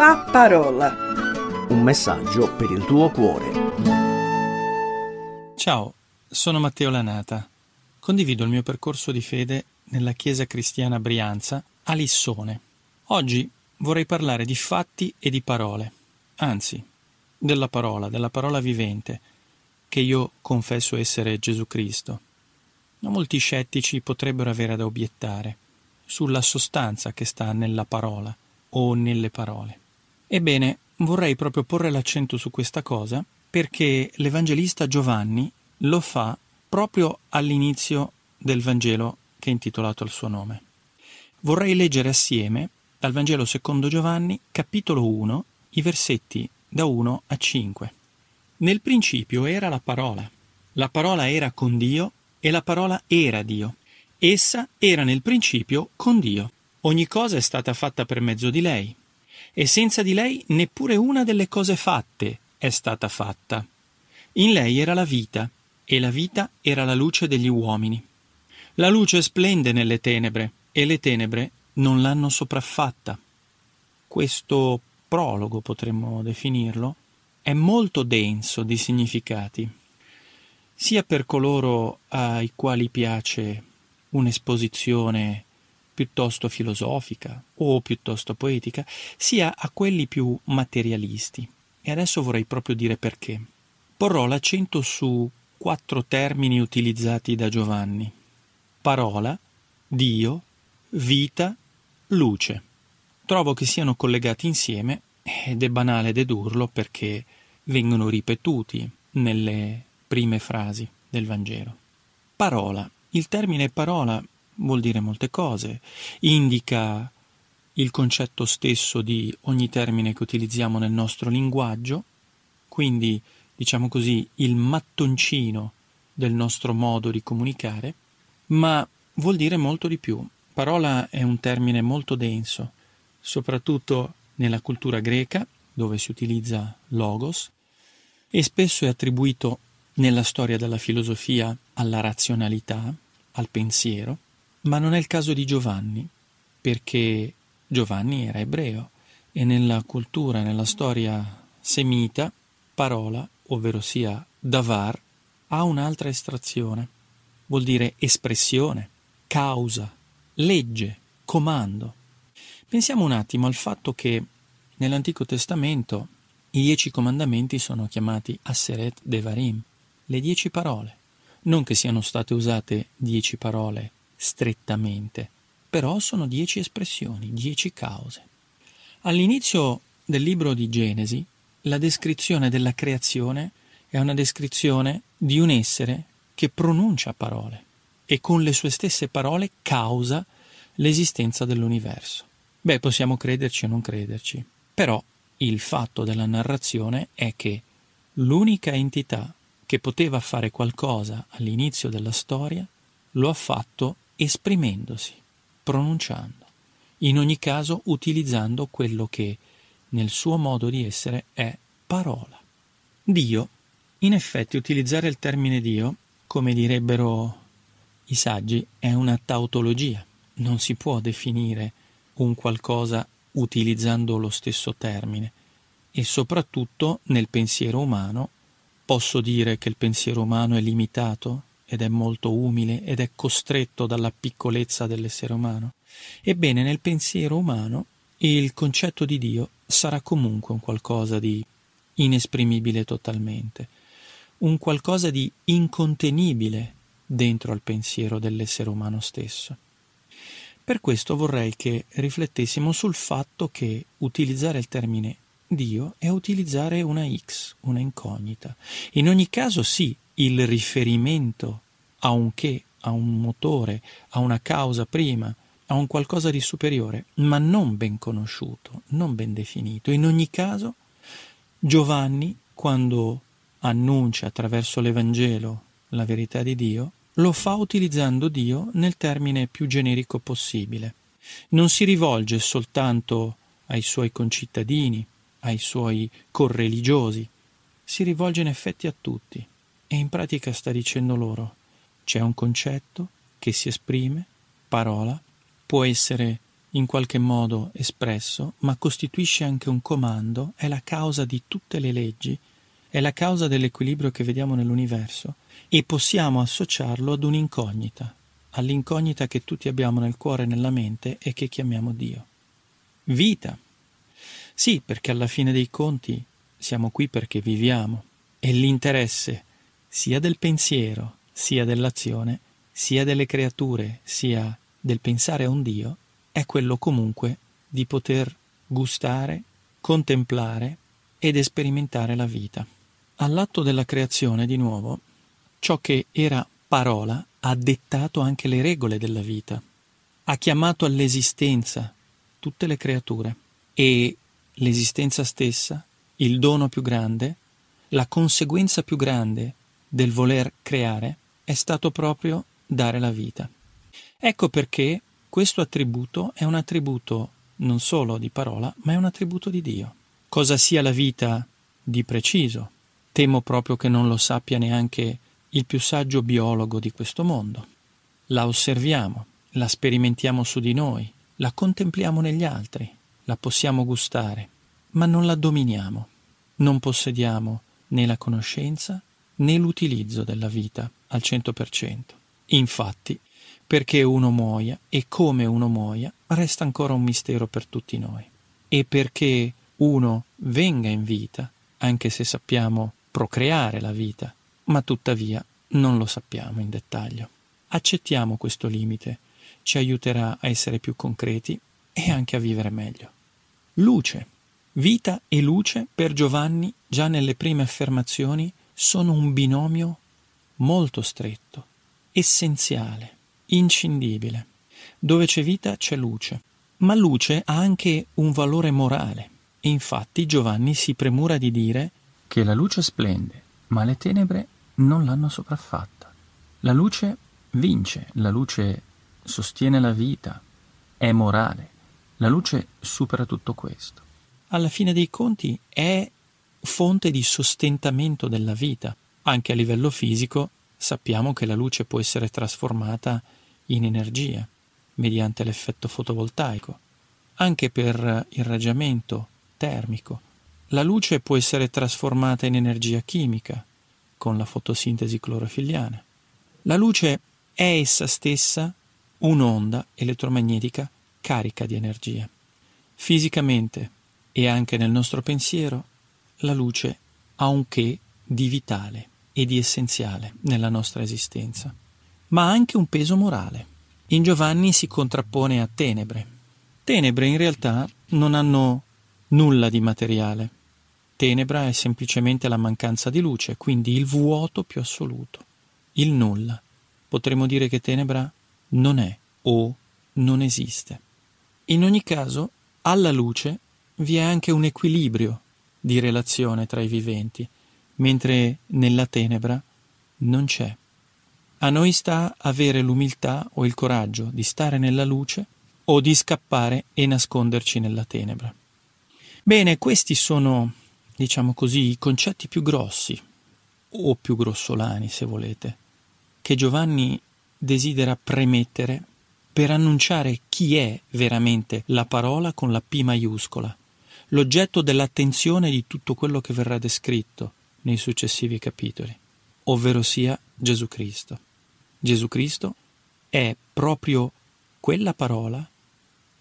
La parola. Un messaggio per il tuo cuore. Ciao, sono Matteo Lanata. Condivido il mio percorso di fede nella Chiesa Cristiana Brianza a Lissone. Oggi vorrei parlare di fatti e di parole, anzi, della parola, della parola vivente, che io confesso essere Gesù Cristo. Ma molti scettici potrebbero avere da obiettare sulla sostanza che sta nella parola o nelle parole. Ebbene, vorrei proprio porre l'accento su questa cosa perché l'Evangelista Giovanni lo fa proprio all'inizio del Vangelo che è intitolato al suo nome. Vorrei leggere assieme dal Vangelo secondo Giovanni, capitolo 1, i versetti da 1 a 5. Nel principio era la parola. La parola era con Dio e la parola era Dio. Essa era nel principio con Dio. Ogni cosa è stata fatta per mezzo di lei, e senza di lei neppure una delle cose fatte è stata fatta. In lei era la vita, e la vita era la luce degli uomini. La luce splende nelle tenebre, e le tenebre non l'hanno sopraffatta. Questo prologo, potremmo definirlo, è molto denso di significati, sia per coloro ai quali piace un'esposizione piuttosto filosofica o piuttosto poetica, sia a quelli più materialisti. E adesso vorrei proprio dire perché. Porrò l'accento su quattro termini utilizzati da Giovanni. Parola, Dio, vita, luce. Trovo che siano collegati insieme ed è banale dedurlo perché vengono ripetuti nelle prime frasi del Vangelo. Parola. Il termine parola vuol dire molte cose, indica il concetto stesso di ogni termine che utilizziamo nel nostro linguaggio, quindi diciamo così il mattoncino del nostro modo di comunicare, ma vuol dire molto di più. Parola è un termine molto denso, soprattutto nella cultura greca, dove si utilizza logos, e spesso è attribuito nella storia della filosofia alla razionalità, al pensiero, ma non è il caso di Giovanni, perché Giovanni era ebreo e nella cultura, nella storia semita, parola, ovvero sia davar, ha un'altra estrazione. Vuol dire espressione, causa, legge, comando. Pensiamo un attimo al fatto che nell'Antico Testamento i dieci comandamenti sono chiamati Asseret Devarim, le dieci parole. Non che siano state usate dieci parole strettamente, però sono dieci espressioni, dieci cause. All'inizio del libro di Genesi, la descrizione della creazione è una descrizione di un essere che pronuncia parole e con le sue stesse parole causa l'esistenza dell'universo. Beh, possiamo crederci o non crederci, però il fatto della narrazione è che l'unica entità che poteva fare qualcosa all'inizio della storia lo ha fatto esprimendosi, pronunciando, in ogni caso utilizzando quello che nel suo modo di essere è parola. Dio, in effetti utilizzare il termine Dio, come direbbero i saggi, è una tautologia, non si può definire un qualcosa utilizzando lo stesso termine. E soprattutto nel pensiero umano posso dire che il pensiero umano è limitato ed è molto umile ed è costretto dalla piccolezza dell'essere umano. Ebbene, nel pensiero umano il concetto di Dio sarà comunque un qualcosa di inesprimibile totalmente, un qualcosa di incontenibile dentro al pensiero dell'essere umano stesso. Per questo vorrei che riflettessimo sul fatto che utilizzare il termine Dio è utilizzare una X, una incognita. In ogni caso sì, il riferimento a un che, a un motore, a una causa prima, a un qualcosa di superiore, ma non ben conosciuto, non ben definito. In ogni caso, Giovanni, quando annuncia attraverso l'Evangelo la verità di Dio, lo fa utilizzando Dio nel termine più generico possibile. Non si rivolge soltanto ai suoi concittadini, ai suoi correligiosi, si rivolge in effetti a tutti, e in pratica sta dicendo loro c'è un concetto che si esprime, parola, può essere in qualche modo espresso, ma costituisce anche un comando, è la causa di tutte le leggi, è la causa dell'equilibrio che vediamo nell'universo e possiamo associarlo ad un'incognita, all'incognita che tutti abbiamo nel cuore e nella mente e che chiamiamo Dio. Vita. Sì, perché alla fine dei conti siamo qui perché viviamo e l'interesse sia del pensiero, sia dell'azione, sia delle creature, sia del pensare a un Dio, è quello comunque di poter gustare, contemplare ed sperimentare la vita. All'atto della creazione, di nuovo, ciò che era parola ha dettato anche le regole della vita, ha chiamato all'esistenza tutte le creature e l'esistenza stessa, il dono più grande, la conseguenza più grande del voler creare è stato proprio dare la vita. Ecco perché questo attributo è un attributo non solo di parola, ma è un attributo di Dio. Cosa sia la vita di preciso? Temo proprio che non lo sappia neanche il più saggio biologo di questo mondo. La osserviamo, la sperimentiamo su di noi, la contempliamo negli altri, la possiamo gustare, ma non la dominiamo. Non possediamo né la conoscenza né l'utilizzo della vita al 100%. Infatti, perché uno muoia e come uno muoia resta ancora un mistero per tutti noi. E perché uno venga in vita, anche se sappiamo procreare la vita, ma tuttavia non lo sappiamo in dettaglio. Accettiamo questo limite, ci aiuterà a essere più concreti e anche a vivere meglio. Luce. Vita e luce per Giovanni, già nelle prime affermazioni, sono un binomio molto stretto, essenziale, inscindibile. Dove c'è vita c'è luce. Ma luce ha anche un valore morale. Infatti Giovanni si premura di dire che la luce splende, ma le tenebre non l'hanno sopraffatta. La luce vince, la luce sostiene la vita, è morale. La luce supera tutto questo. Alla fine dei conti è fonte di sostentamento della vita. Anche a livello fisico sappiamo che la luce può essere trasformata in energia mediante l'effetto fotovoltaico, anche per irraggiamento termico. La luce può essere trasformata in energia chimica con la fotosintesi clorofilliana. La luce è essa stessa un'onda elettromagnetica carica di energia. Fisicamente e anche nel nostro pensiero la luce ha un che di vitale e di essenziale nella nostra esistenza, ma ha anche un peso morale. In Giovanni si contrappone a tenebre. Tenebre in realtà non hanno nulla di materiale. Tenebra è semplicemente la mancanza di luce, quindi il vuoto più assoluto, il nulla. Potremmo dire che tenebra non è o non esiste. In ogni caso, alla luce vi è anche un equilibrio di relazione tra i viventi, mentre nella tenebra non c'è. A noi sta avere l'umiltà o il coraggio di stare nella luce o di scappare e nasconderci nella tenebra. Bene, questi sono, diciamo così, i concetti più grossi, o più grossolani se volete, che Giovanni desidera premettere per annunciare chi è veramente la parola con la P maiuscola, l'oggetto dell'attenzione di tutto quello che verrà descritto nei successivi capitoli, ovvero sia Gesù Cristo. Gesù Cristo è proprio quella parola,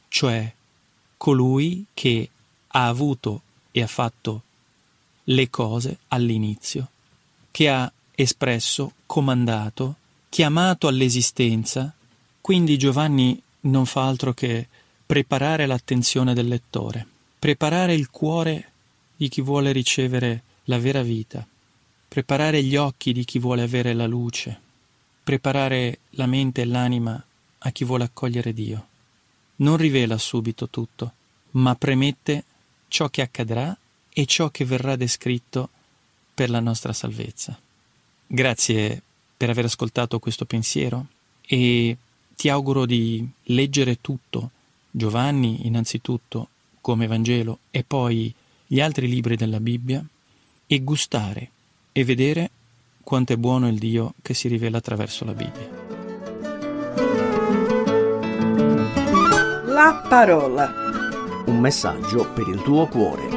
cioè colui che ha avuto e ha fatto le cose all'inizio, che ha espresso, comandato, chiamato all'esistenza, quindi Giovanni non fa altro che preparare l'attenzione del lettore preparare il cuore di chi vuole ricevere la vera vita, preparare gli occhi di chi vuole avere la luce, preparare la mente e l'anima a chi vuole accogliere Dio. Non rivela subito tutto, ma premette ciò che accadrà e ciò che verrà descritto per la nostra salvezza. Grazie per aver ascoltato questo pensiero e ti auguro di leggere tutto, Giovanni innanzitutto, come Vangelo e poi gli altri libri della Bibbia e gustare e vedere quanto è buono il Dio che si rivela attraverso la Bibbia. La parola. Un messaggio per il tuo cuore.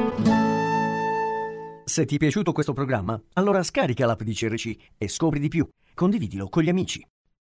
Se ti è piaciuto questo programma, allora scarica l'app di CRC e scopri di più. Condividilo con gli amici.